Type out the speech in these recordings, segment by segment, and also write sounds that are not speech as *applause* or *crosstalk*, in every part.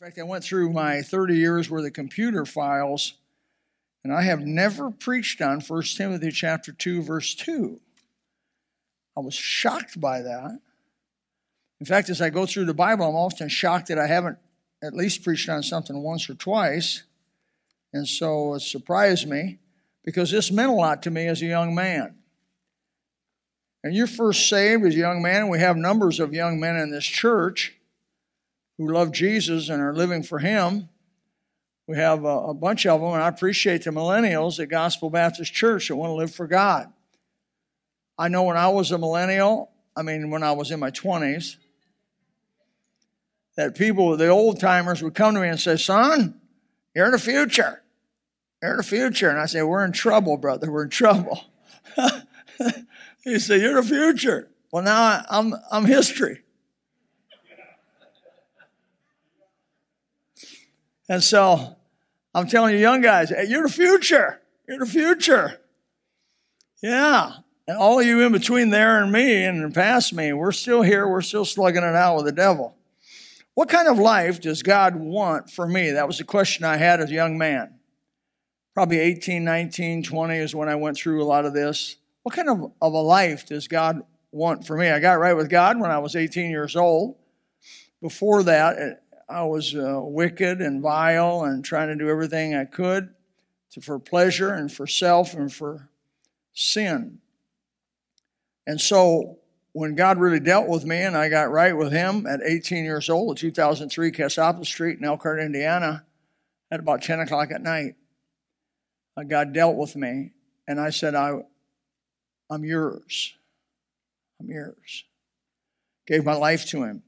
In fact, I went through my 30 years worth of computer files, and I have never preached on 1 Timothy chapter 2, verse 2. I was shocked by that. In fact, as I go through the Bible, I'm often shocked that I haven't at least preached on something once or twice. And so it surprised me because this meant a lot to me as a young man. And you're first saved as a young man, and we have numbers of young men in this church who love Jesus and are living for Him. We have a, a bunch of them, and I appreciate the millennials at Gospel Baptist Church that want to live for God. I know when I was a millennial, I mean, when I was in my 20s, that people, the old timers, would come to me and say, Son, you're in the future. You're in the future. And I say, We're in trouble, brother. We're in trouble. *laughs* he said, You're the future. Well, now I'm, I'm history. And so I'm telling you, young guys, hey, you're the future. You're the future. Yeah. And all of you in between there and me and past me, we're still here. We're still slugging it out with the devil. What kind of life does God want for me? That was the question I had as a young man. Probably 18, 19, 20 is when I went through a lot of this. What kind of, of a life does God want for me? I got right with God when I was 18 years old. Before that, I was uh, wicked and vile and trying to do everything I could to, for pleasure and for self and for sin. And so when God really dealt with me and I got right with Him at 18 years old, at 2003, Cassopolis Street in Elkhart, Indiana, at about 10 o'clock at night, uh, God dealt with me and I said, I, I'm yours. I'm yours. Gave my life to Him.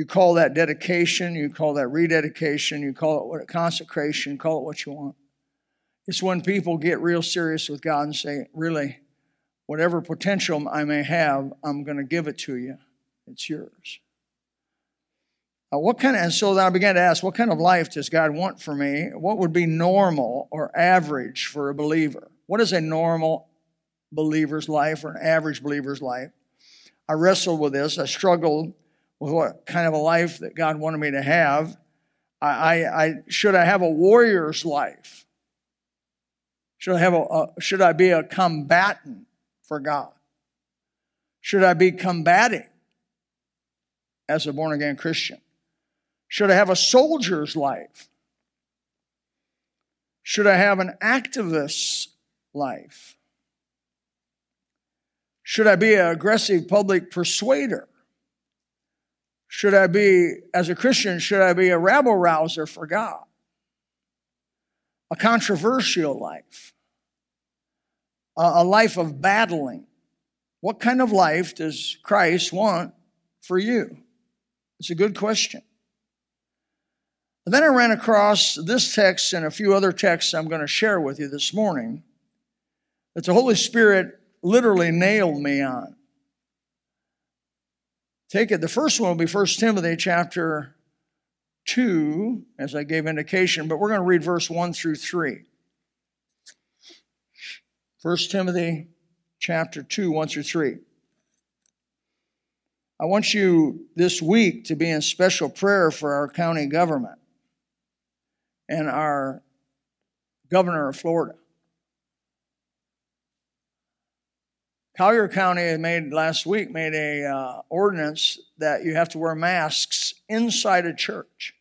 You call that dedication, you call that rededication, you call it what consecration, call it what you want. It's when people get real serious with God and say, really, whatever potential I may have, I'm going to give it to you. It's yours. What kind of, and so then I began to ask, what kind of life does God want for me? What would be normal or average for a believer? What is a normal believer's life or an average believer's life? I wrestled with this. I struggled with what kind of a life that God wanted me to have. I, I, I should I have a warrior's life? Should I have a, a should I be a combatant for God? Should I be combating as a born again Christian? Should I have a soldier's life? Should I have an activist's life? Should I be an aggressive public persuader? Should I be, as a Christian, should I be a rabble rouser for God? A controversial life? A life of battling? What kind of life does Christ want for you? It's a good question. And then I ran across this text and a few other texts I'm going to share with you this morning that the Holy Spirit literally nailed me on. Take it. The first one will be 1 Timothy chapter 2, as I gave indication, but we're going to read verse 1 through 3. 1 Timothy chapter 2, 1 through 3. I want you this week to be in special prayer for our county government and our governor of Florida. Collier County made last week made a uh, ordinance that you have to wear masks inside a church.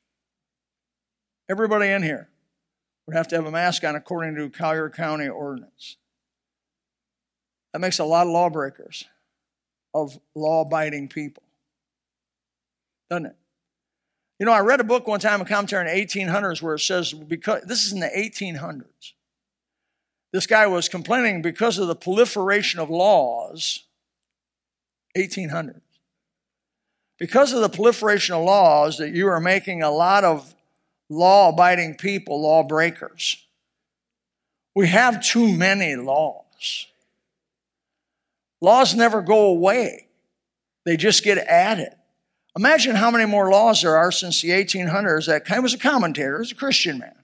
Everybody in here would have to have a mask on according to Collier County ordinance. That makes a lot of lawbreakers of law-abiding people, doesn't it? You know, I read a book one time, a commentary in the 1800s, where it says because this is in the 1800s this guy was complaining because of the proliferation of laws, 1800s. Because of the proliferation of laws, that you are making a lot of law abiding people law breakers. We have too many laws. Laws never go away, they just get added. Imagine how many more laws there are since the 1800s. That was a commentator, he was a Christian man.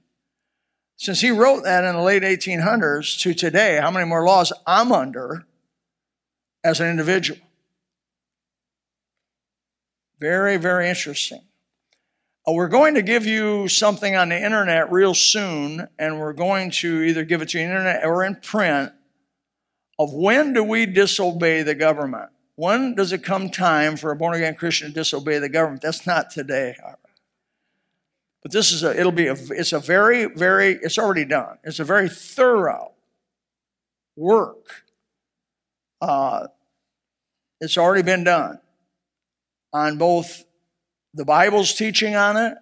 Since he wrote that in the late 1800s to today, how many more laws I'm under as an individual? Very, very interesting. Uh, we're going to give you something on the internet real soon, and we're going to either give it to you internet or in print of when do we disobey the government? When does it come time for a born again Christian to disobey the government? That's not today. But this is a, it'll be a, it's a very, very, it's already done. It's a very thorough work. Uh, it's already been done on both the Bible's teaching on it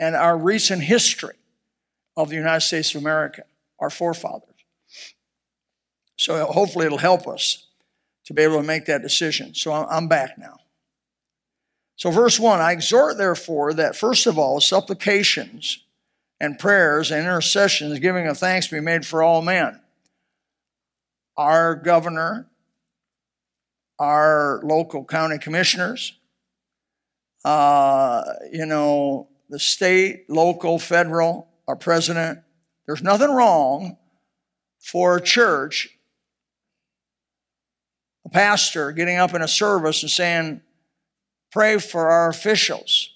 and our recent history of the United States of America, our forefathers. So hopefully it'll help us to be able to make that decision. So I'm back now. So, verse 1 I exhort, therefore, that first of all, supplications and prayers and intercessions, giving of thanks, be made for all men. Our governor, our local county commissioners, uh, you know, the state, local, federal, our president. There's nothing wrong for a church, a pastor getting up in a service and saying, Pray for our officials.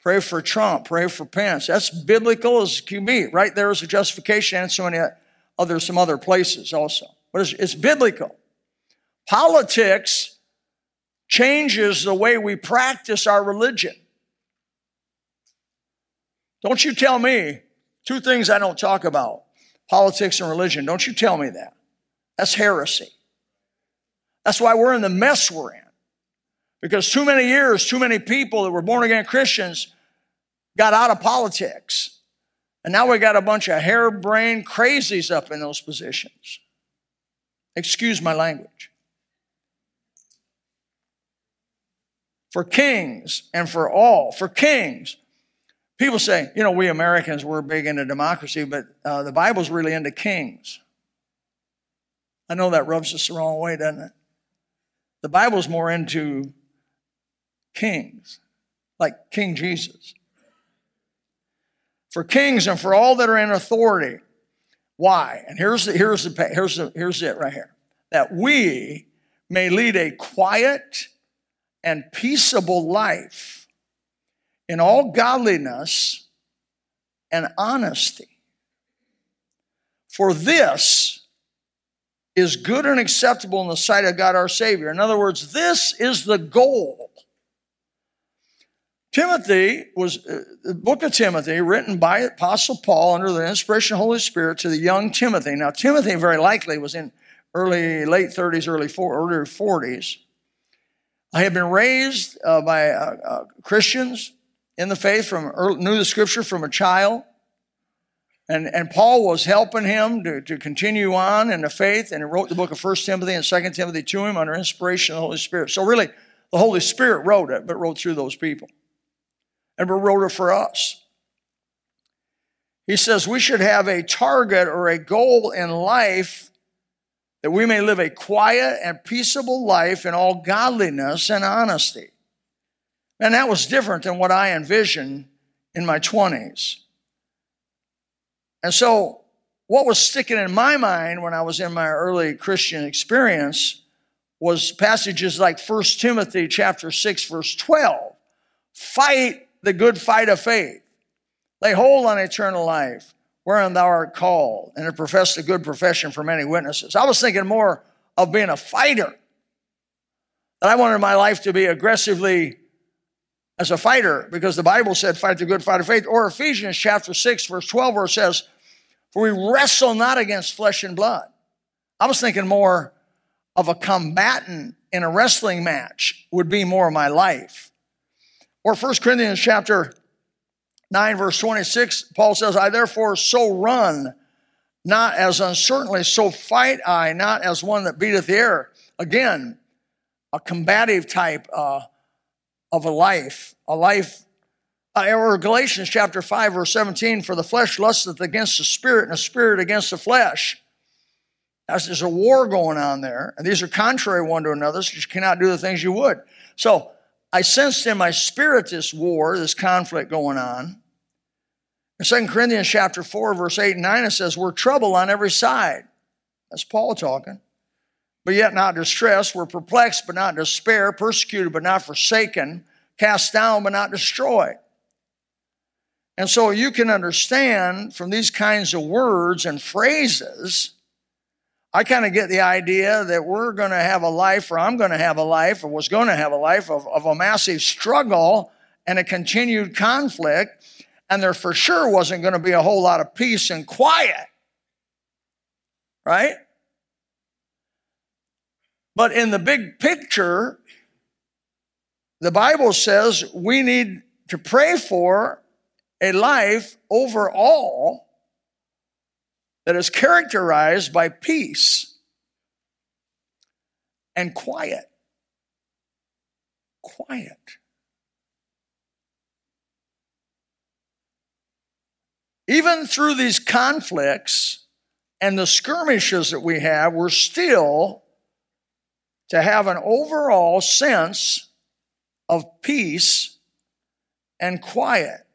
Pray for Trump. Pray for Pence. That's biblical as can be. Right there is a justification and so many other, some other places also. But it's, it's biblical. Politics changes the way we practice our religion. Don't you tell me two things I don't talk about politics and religion. Don't you tell me that. That's heresy. That's why we're in the mess we're in. Because too many years, too many people that were born again Christians got out of politics. And now we got a bunch of harebrained crazies up in those positions. Excuse my language. for kings and for all, for kings. People say, you know, we Americans, we're big into democracy, but uh, the Bible's really into kings. I know that rubs us the wrong way, doesn't it? The Bible's more into kings, like King Jesus. For kings and for all that are in authority. Why? And here's the, here's the, here's the, here's it right here. That we may lead a quiet and peaceable life in all godliness and honesty. For this is good and acceptable in the sight of God our Savior. In other words, this is the goal. Timothy was uh, the book of Timothy, written by Apostle Paul under the inspiration of the Holy Spirit to the young Timothy. Now, Timothy very likely was in early, late 30s, early, early 40s. I had been raised uh, by uh, uh, Christians in the faith from early, knew the scripture from a child. And, and Paul was helping him to, to continue on in the faith, and he wrote the book of 1 Timothy and 2 Timothy to him under inspiration of the Holy Spirit. So, really, the Holy Spirit wrote it, but wrote through those people. And wrote it for us. He says we should have a target or a goal in life that we may live a quiet and peaceable life in all godliness and honesty. And that was different than what I envisioned in my 20s. And so, what was sticking in my mind when I was in my early Christian experience was passages like 1 Timothy chapter 6 verse 12. Fight the good fight of faith. Lay hold on eternal life wherein thou art called, and have professed a good profession for many witnesses. I was thinking more of being a fighter. That I wanted my life to be aggressively as a fighter, because the Bible said, fight the good fight of faith. Or Ephesians chapter 6, verse 12, where it says, For we wrestle not against flesh and blood. I was thinking more of a combatant in a wrestling match would be more of my life. Or 1 Corinthians chapter 9, verse 26, Paul says, I therefore so run, not as uncertainly, so fight I, not as one that beateth the air. Again, a combative type uh, of a life, a life. Uh, or Galatians chapter 5, verse 17, for the flesh lusteth against the spirit, and the spirit against the flesh. As there's a war going on there, and these are contrary one to another, so you cannot do the things you would. So I sensed in my spirit this war, this conflict going on. In 2 Corinthians chapter 4, verse 8 and 9, it says, We're troubled on every side. That's Paul talking. But yet not distressed. We're perplexed, but not despair. Persecuted, but not forsaken. Cast down, but not destroyed. And so you can understand from these kinds of words and phrases, I kind of get the idea that we're going to have a life, or I'm going to have a life, or was going to have a life of, of a massive struggle and a continued conflict. And there for sure wasn't going to be a whole lot of peace and quiet. Right? But in the big picture, the Bible says we need to pray for a life overall that is characterized by peace and quiet. Quiet. Even through these conflicts and the skirmishes that we have, we're still to have an overall sense of peace and quiet.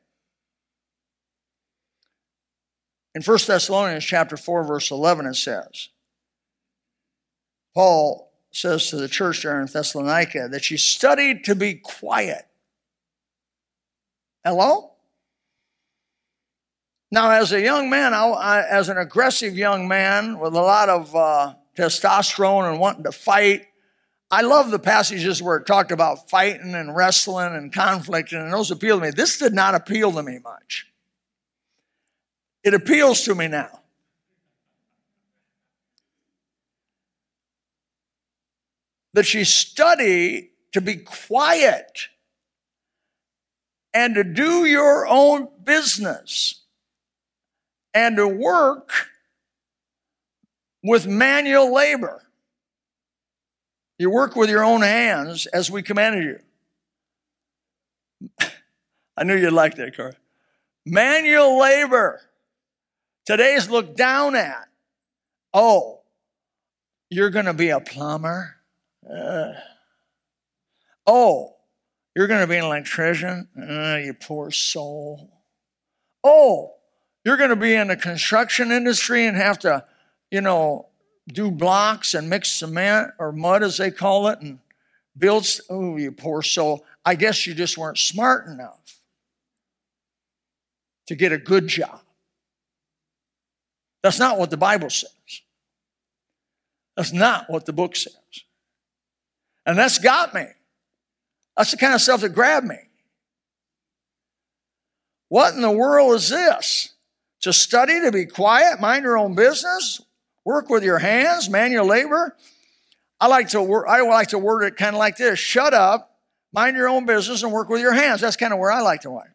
In 1 Thessalonians chapter 4 verse 11 it says Paul says to the church there in Thessalonica that she studied to be quiet. Hello? Now, as a young man, I, I, as an aggressive young man with a lot of uh, testosterone and wanting to fight, I love the passages where it talked about fighting and wrestling and conflict, and those appeal to me. This did not appeal to me much. It appeals to me now. That you study to be quiet and to do your own business and to work with manual labor. You work with your own hands as we commanded you. *laughs* I knew you'd like that, Carl. Manual labor. Today's looked down at. Oh, you're going to be a plumber? Uh, oh, you're going to be an electrician? Uh, you poor soul. Oh, you're going to be in the construction industry and have to, you know, do blocks and mix cement or mud as they call it and build. Oh, you poor soul. I guess you just weren't smart enough to get a good job. That's not what the Bible says. That's not what the book says. And that's got me. That's the kind of stuff that grabbed me. What in the world is this? To study, to be quiet, mind your own business, work with your hands, manual labor. I like to wor- I like to word it kind of like this: Shut up, mind your own business, and work with your hands. That's kind of where I like to work.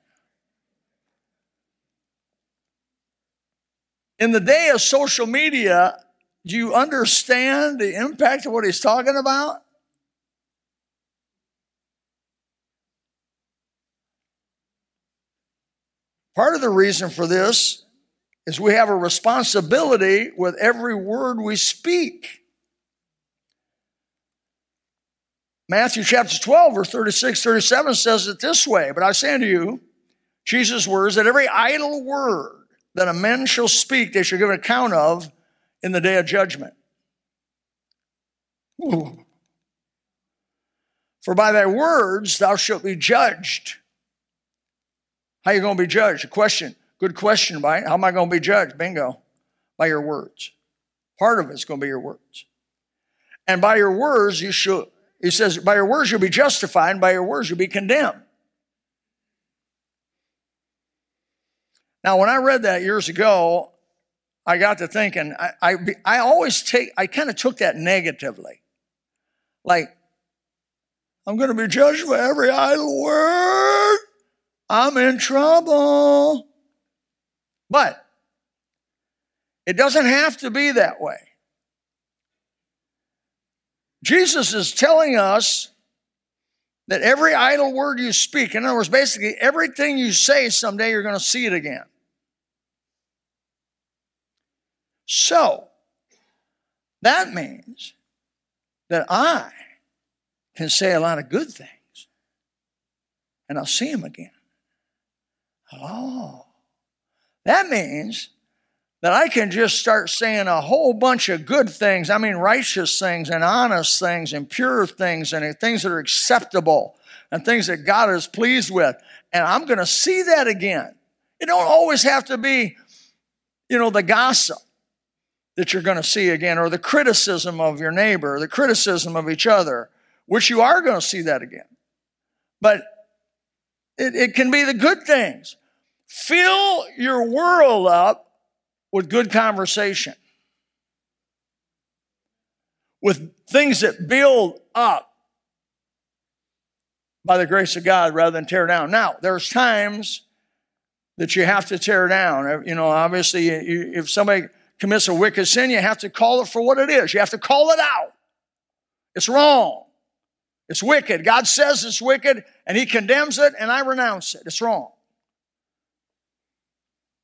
In the day of social media, do you understand the impact of what he's talking about? Part of the reason for this is we have a responsibility with every word we speak. Matthew chapter 12, verse 36, 37 says it this way But I say unto you, Jesus' words, that every idle word that a man shall speak, they shall give an account of in the day of judgment. Ooh. For by thy words thou shalt be judged. How you going to be judged? A question. Good question, right? How am I going to be judged? Bingo. By your words. Part of it's going to be your words. And by your words, you shall, he says, by your words you'll be justified, and by your words you'll be condemned. Now, when I read that years ago, I got to thinking, I, I, I always take, I kind of took that negatively. Like, I'm going to be judged for every idle word. I'm in trouble. But it doesn't have to be that way. Jesus is telling us that every idle word you speak, in other words, basically everything you say, someday you're going to see it again. So, that means that I can say a lot of good things and I'll see him again. Oh, that means that I can just start saying a whole bunch of good things. I mean, righteous things and honest things and pure things and things that are acceptable and things that God is pleased with. And I'm going to see that again It don't always have to be, you know, the gossip that you're going to see again, or the criticism of your neighbor, the criticism of each other, which you are going to see that again. But it, it can be the good things. Fill your world up with good conversation, with things that build up by the grace of God rather than tear down. Now, there's times that you have to tear down. You know, obviously, if somebody commits a wicked sin, you have to call it for what it is. You have to call it out. It's wrong. It's wicked. God says it's wicked, and He condemns it, and I renounce it. It's wrong.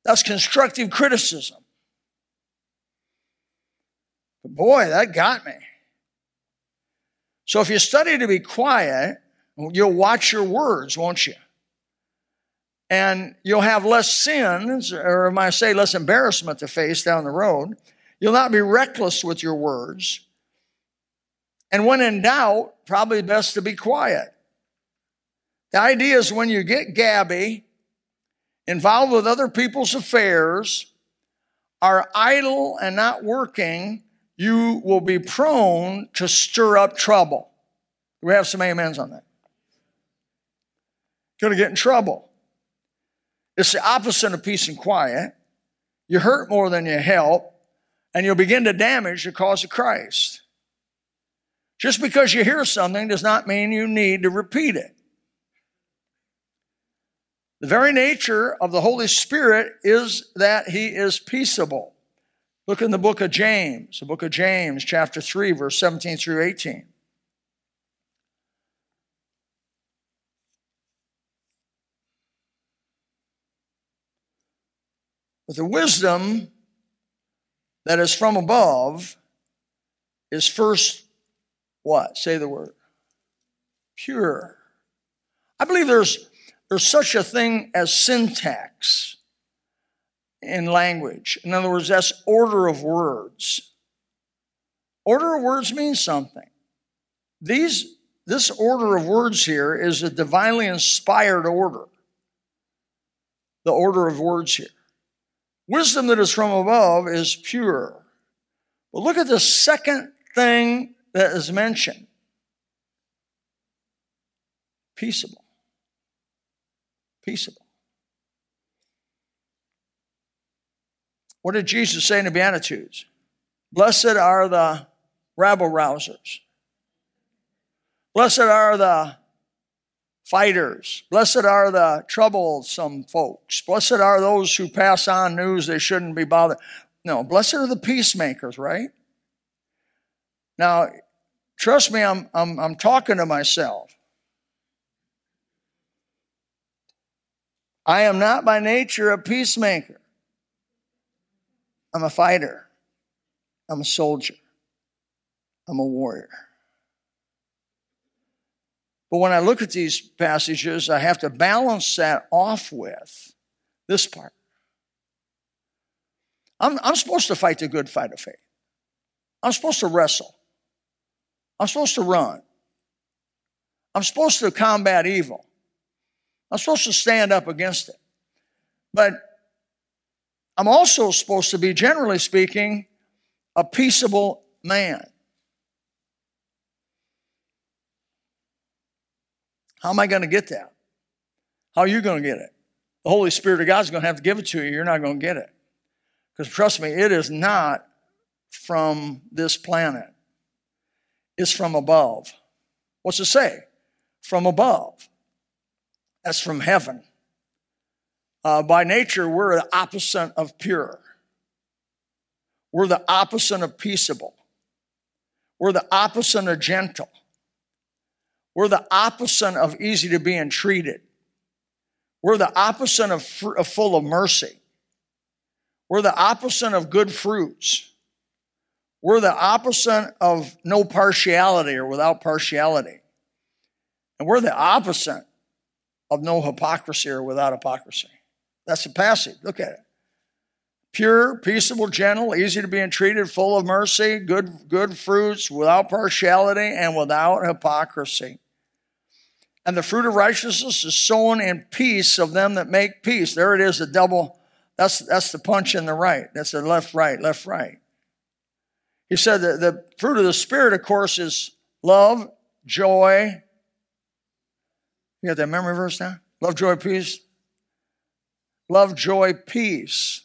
That's constructive criticism. But boy, that got me. So if you study to be quiet, you'll watch your words, won't you? And you'll have less sins, or am I say less embarrassment to face down the road. You'll not be reckless with your words. And when in doubt, probably best to be quiet. The idea is when you get gabby, involved with other people's affairs, are idle and not working, you will be prone to stir up trouble. We have some amens on that. Going to get in trouble. It's the opposite of peace and quiet. You hurt more than you help, and you'll begin to damage the cause of Christ. Just because you hear something does not mean you need to repeat it. The very nature of the Holy Spirit is that He is peaceable. Look in the book of James, the book of James, chapter 3, verse 17 through 18. But the wisdom that is from above is first what? Say the word. Pure. I believe there's there's such a thing as syntax in language. In other words, that's order of words. Order of words means something. These, this order of words here is a divinely inspired order. The order of words here. Wisdom that is from above is pure. But look at the second thing that is mentioned peaceable peaceable. What did Jesus say in the Beatitudes? Blessed are the rabble rousers. Blessed are the fighters. Blessed are the troublesome folks. Blessed are those who pass on news they shouldn't be bothered. No, blessed are the peacemakers, right? Now, trust me, I'm, I'm, I'm talking to myself. I am not by nature a peacemaker. I'm a fighter. I'm a soldier. I'm a warrior. But when I look at these passages, I have to balance that off with this part. I'm, I'm supposed to fight the good fight of faith. I'm supposed to wrestle. I'm supposed to run. I'm supposed to combat evil. I'm supposed to stand up against it. But I'm also supposed to be, generally speaking, a peaceable man. How am I going to get that? How are you going to get it? The Holy Spirit of God is going to have to give it to you. You're not going to get it. Because trust me, it is not from this planet, it's from above. What's it say? From above. That's from heaven. Uh, by nature, we're the opposite of pure. We're the opposite of peaceable. We're the opposite of gentle. We're the opposite of easy to be entreated. We're the opposite of, fr- of full of mercy. We're the opposite of good fruits. We're the opposite of no partiality or without partiality. And we're the opposite of no hypocrisy or without hypocrisy. That's the passage. Look at it. Pure, peaceable, gentle, easy to be entreated, full of mercy, good, good fruits, without partiality, and without hypocrisy. And the fruit of righteousness is sown in peace of them that make peace. There it is, the double. That's, that's the punch in the right. That's the left, right, left, right. He said that the fruit of the Spirit, of course, is love, joy. You got that memory verse now? Love, joy, peace. Love, joy, peace.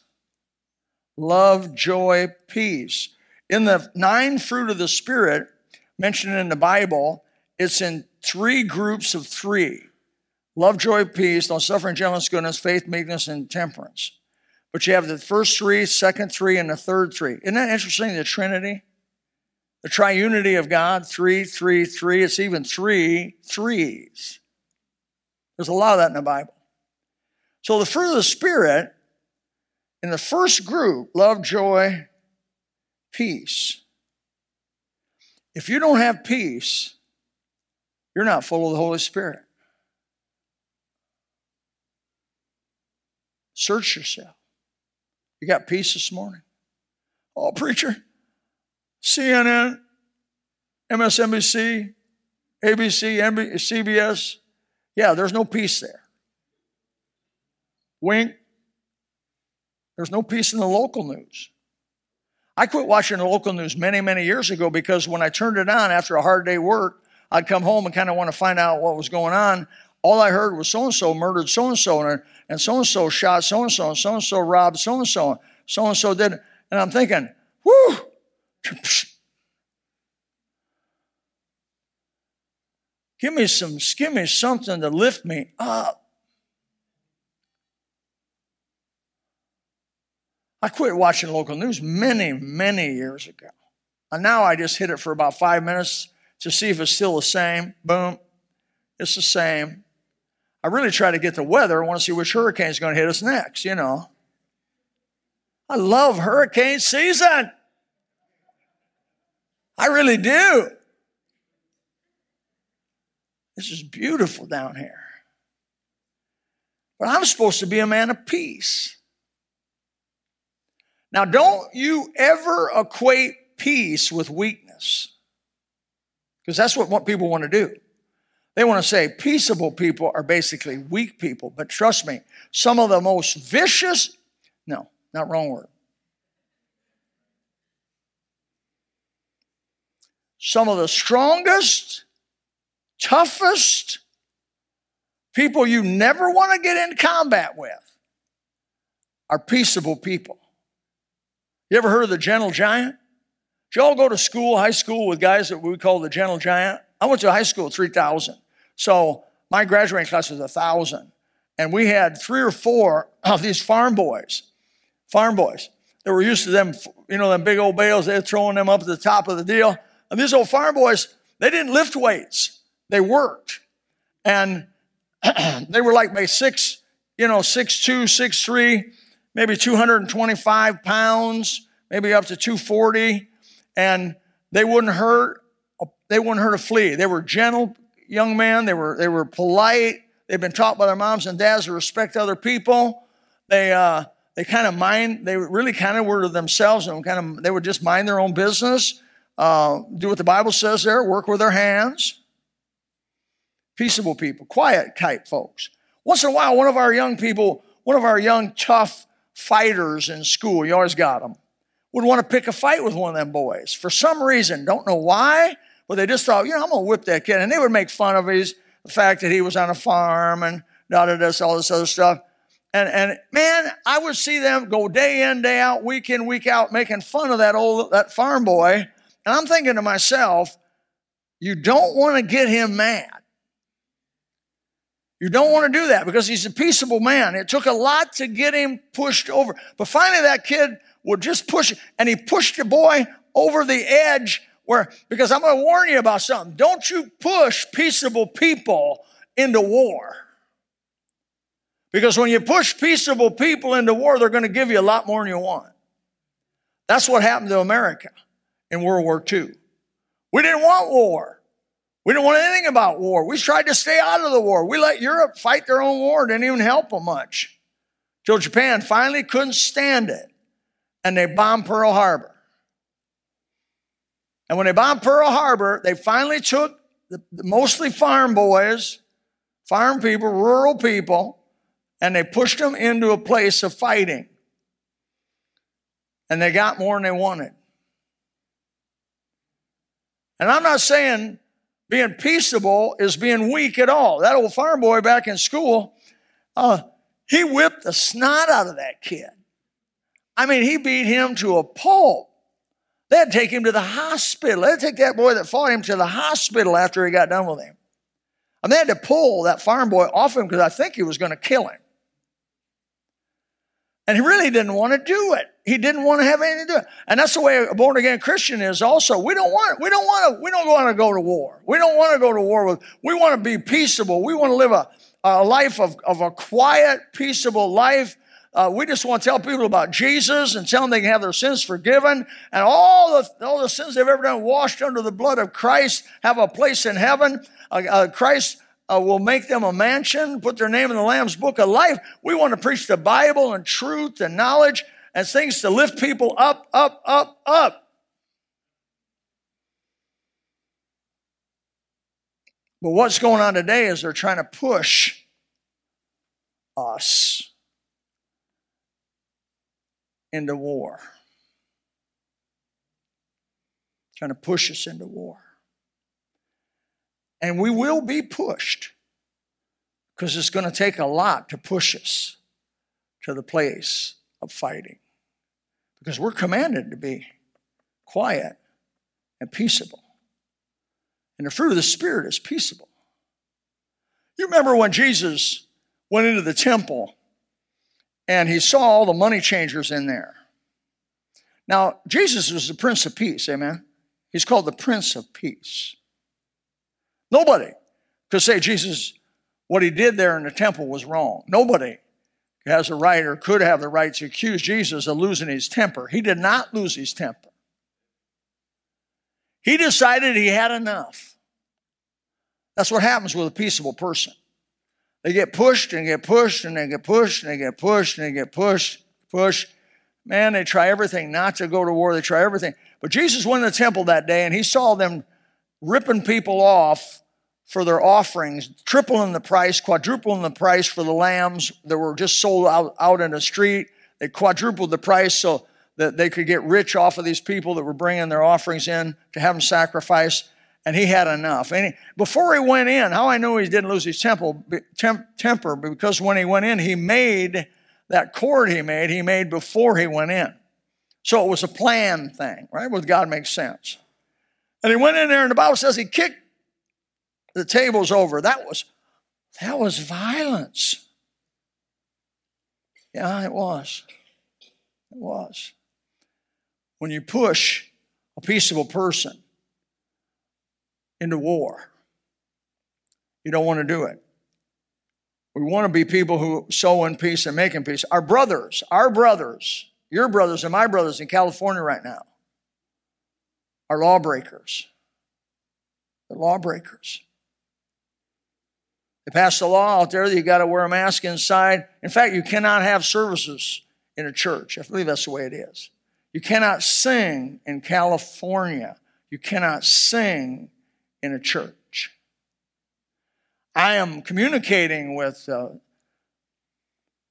Love, joy, peace. In the nine fruit of the Spirit mentioned in the Bible, it's in three groups of three love, joy, peace, long suffering, gentleness, goodness, faith, meekness, and temperance. But you have the first three, second three, and the third three. Isn't that interesting? The Trinity? The triunity of God, three, three, three. It's even three threes. There's a lot of that in the Bible. So the fruit of the Spirit in the first group, love, joy, peace. If you don't have peace, you're not full of the Holy Spirit. Search yourself. You got peace this morning? Oh, preacher, CNN, MSNBC, ABC, CBS. Yeah, there's no peace there. Wink. There's no peace in the local news. I quit watching the local news many, many years ago because when I turned it on after a hard day work, I'd come home and kind of want to find out what was going on. All I heard was so and so murdered so and so, and so and so shot so and so, and so and so robbed so and so, so and so did. And I'm thinking, whoo, give me some, give me something to lift me up. I quit watching local news many, many years ago. And now I just hit it for about five minutes to see if it's still the same. Boom, it's the same. I really try to get the weather. I want to see which hurricane is going to hit us next, you know. I love hurricane season. I really do. This is beautiful down here. But I'm supposed to be a man of peace. Now, don't you ever equate peace with weakness. Because that's what people want to do. They want to say peaceable people are basically weak people. But trust me, some of the most vicious, no, not wrong word. Some of the strongest, toughest people you never want to get in combat with are peaceable people. You ever heard of the gentle giant? Did you all go to school, high school, with guys that we call the gentle giant? I went to high school, at 3,000. So my graduating class was 1,000. And we had three or four of these farm boys, farm boys, that were used to them, you know, them big old bales, they're throwing them up at the top of the deal. And these old farm boys, they didn't lift weights, they worked. And *clears throat* they were like maybe six, you know, six two, six three maybe 225 pounds, maybe up to 240, and they wouldn't hurt. They wouldn't hurt a flea. They were gentle young men. They were they were polite. They've been taught by their moms and dads to respect other people. They uh, they kind of mind. They really kind of were to themselves and kind of they would just mind their own business, uh, do what the Bible says there, work with their hands. Peaceable people, quiet type folks. Once in a while, one of our young people, one of our young tough fighters in school, you always got them, would want to pick a fight with one of them boys. For some reason, don't know why, but they just thought, you know, I'm going to whip that kid. And they would make fun of his, the fact that he was on a farm and da da da, all this other stuff. And, and man, I would see them go day in, day out, week in, week out, making fun of that old, that farm boy. And I'm thinking to myself, you don't want to get him mad. You don't want to do that because he's a peaceable man. It took a lot to get him pushed over. But finally, that kid would just push, and he pushed the boy over the edge where, because I'm going to warn you about something. Don't you push peaceable people into war. Because when you push peaceable people into war, they're going to give you a lot more than you want. That's what happened to America in World War II. We didn't want war. We didn't want anything about war. We tried to stay out of the war. We let Europe fight their own war. Didn't even help them much. Till Japan finally couldn't stand it. And they bombed Pearl Harbor. And when they bombed Pearl Harbor, they finally took the, mostly farm boys, farm people, rural people, and they pushed them into a place of fighting. And they got more than they wanted. And I'm not saying being peaceable is being weak at all. That old farm boy back in school, uh, he whipped the snot out of that kid. I mean, he beat him to a pulp. They'd take him to the hospital. They'd take that boy that fought him to the hospital after he got done with him. And they had to pull that farm boy off him because I think he was going to kill him. And he really didn't want to do it. He didn't want to have anything to do. And that's the way a born again Christian is also. We don't want we don't want to we don't want to go to war. We don't want to go to war with we want to be peaceable. We want to live a, a life of, of a quiet, peaceable life. Uh, we just want to tell people about Jesus and tell them they can have their sins forgiven and all the, all the sins they've ever done washed under the blood of Christ have a place in heaven. Uh, uh, Christ uh, will make them a mansion, put their name in the Lamb's book of life. We want to preach the Bible and truth and knowledge and things to lift people up, up, up, up. But what's going on today is they're trying to push us into war. Trying to push us into war. And we will be pushed because it's going to take a lot to push us to the place of fighting. Because we're commanded to be quiet and peaceable. And the fruit of the Spirit is peaceable. You remember when Jesus went into the temple and he saw all the money changers in there. Now, Jesus was the Prince of Peace, amen? He's called the Prince of Peace. Nobody could say Jesus, what he did there in the temple was wrong. Nobody has a right or could have the right to accuse Jesus of losing his temper. He did not lose his temper. He decided he had enough. That's what happens with a peaceable person. They get pushed and get pushed and they get pushed and they get pushed and they get pushed, pushed. Man, they try everything not to go to war. They try everything. But Jesus went in the temple that day and he saw them ripping people off for their offerings, tripling the price, quadrupling the price for the lambs that were just sold out, out in the street. They quadrupled the price so that they could get rich off of these people that were bringing their offerings in to have them sacrifice. And he had enough. And he, before he went in, how I know he didn't lose his temple, temp, temper, because when he went in, he made that cord he made, he made before he went in. So it was a plan thing, right? With God makes sense. And he went in there, and the Bible says he kicked the tables over. That was that was violence. Yeah, it was. It was. When you push a peaceable person into war, you don't want to do it. We want to be people who sow in peace and make in peace. Our brothers, our brothers, your brothers and my brothers in California right now are lawbreakers. They're lawbreakers. They passed a law out there that you got to wear a mask inside. In fact, you cannot have services in a church. I believe that's the way it is. You cannot sing in California. You cannot sing in a church. I am communicating with uh,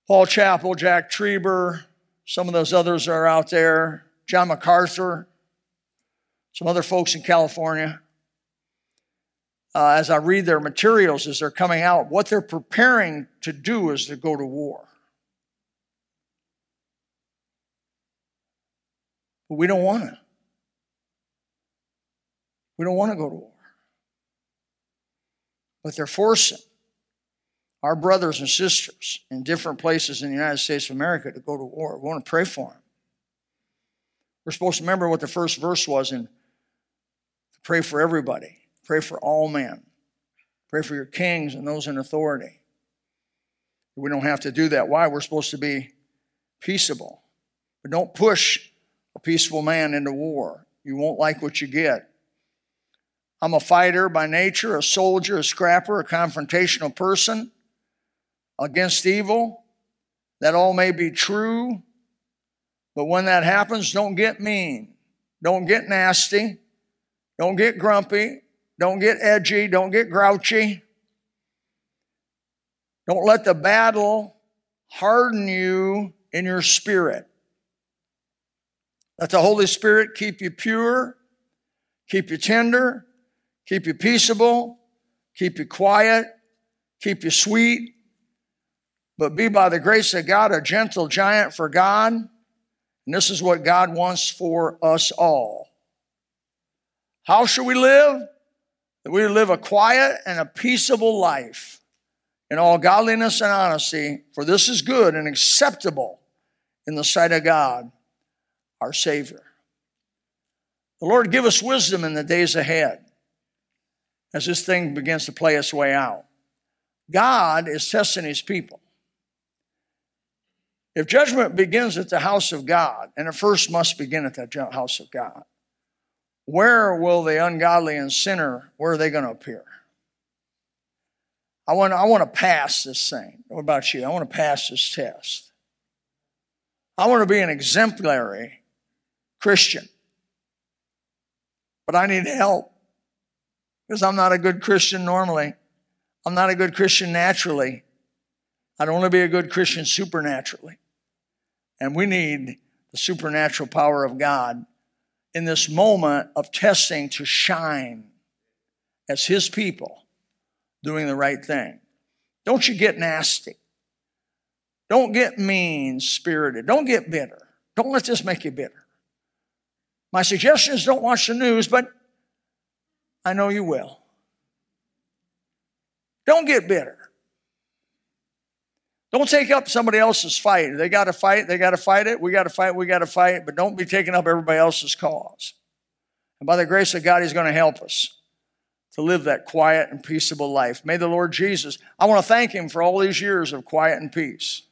Paul Chappell, Jack Trieber, some of those others are out there, John MacArthur, some other folks in California uh, as I read their materials as they're coming out, what they're preparing to do is to go to war. But we don't want to. We don't want to go to war. But they're forcing our brothers and sisters in different places in the United States of America to go to war. We want to pray for them. We're supposed to remember what the first verse was and pray for everybody. Pray for all men. Pray for your kings and those in authority. We don't have to do that. Why? We're supposed to be peaceable. But don't push a peaceful man into war. You won't like what you get. I'm a fighter by nature, a soldier, a scrapper, a confrontational person against evil. That all may be true. But when that happens, don't get mean. Don't get nasty. Don't get grumpy. Don't get edgy. Don't get grouchy. Don't let the battle harden you in your spirit. Let the Holy Spirit keep you pure, keep you tender, keep you peaceable, keep you quiet, keep you sweet, but be by the grace of God a gentle giant for God. And this is what God wants for us all. How should we live? That we live a quiet and a peaceable life in all godliness and honesty, for this is good and acceptable in the sight of God, our Savior. The Lord give us wisdom in the days ahead as this thing begins to play its way out. God is testing his people. If judgment begins at the house of God, and it first must begin at the house of God, where will the ungodly and sinner, where are they going to appear? I want, I want to pass this thing. What about you? I want to pass this test. I want to be an exemplary Christian. But I need help because I'm not a good Christian normally. I'm not a good Christian naturally. I'd only be a good Christian supernaturally. And we need the supernatural power of God in this moment of testing to shine as His people doing the right thing. Don't you get nasty. Don't get mean spirited. Don't get bitter. Don't let this make you bitter. My suggestion is don't watch the news, but I know you will. Don't get bitter. Don't take up somebody else's fight. They got to fight, they got to fight it. We got to fight, we got to fight, but don't be taking up everybody else's cause. And by the grace of God, He's going to help us to live that quiet and peaceable life. May the Lord Jesus, I want to thank Him for all these years of quiet and peace.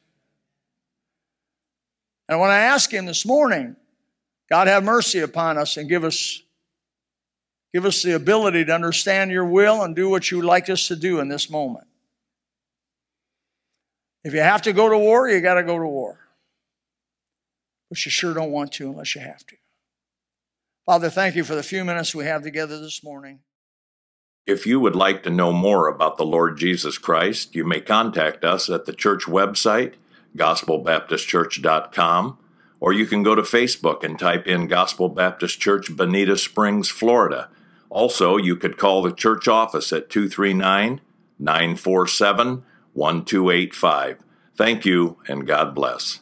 And when I ask Him this morning, God have mercy upon us and give us give us the ability to understand your will and do what you like us to do in this moment. If you have to go to war, you got to go to war. But you sure don't want to unless you have to. Father, thank you for the few minutes we have together this morning. If you would like to know more about the Lord Jesus Christ, you may contact us at the church website, gospelbaptistchurch.com, or you can go to Facebook and type in Gospel Baptist Church, Bonita Springs, Florida. Also, you could call the church office at 239 947 1285. Thank you, and God bless.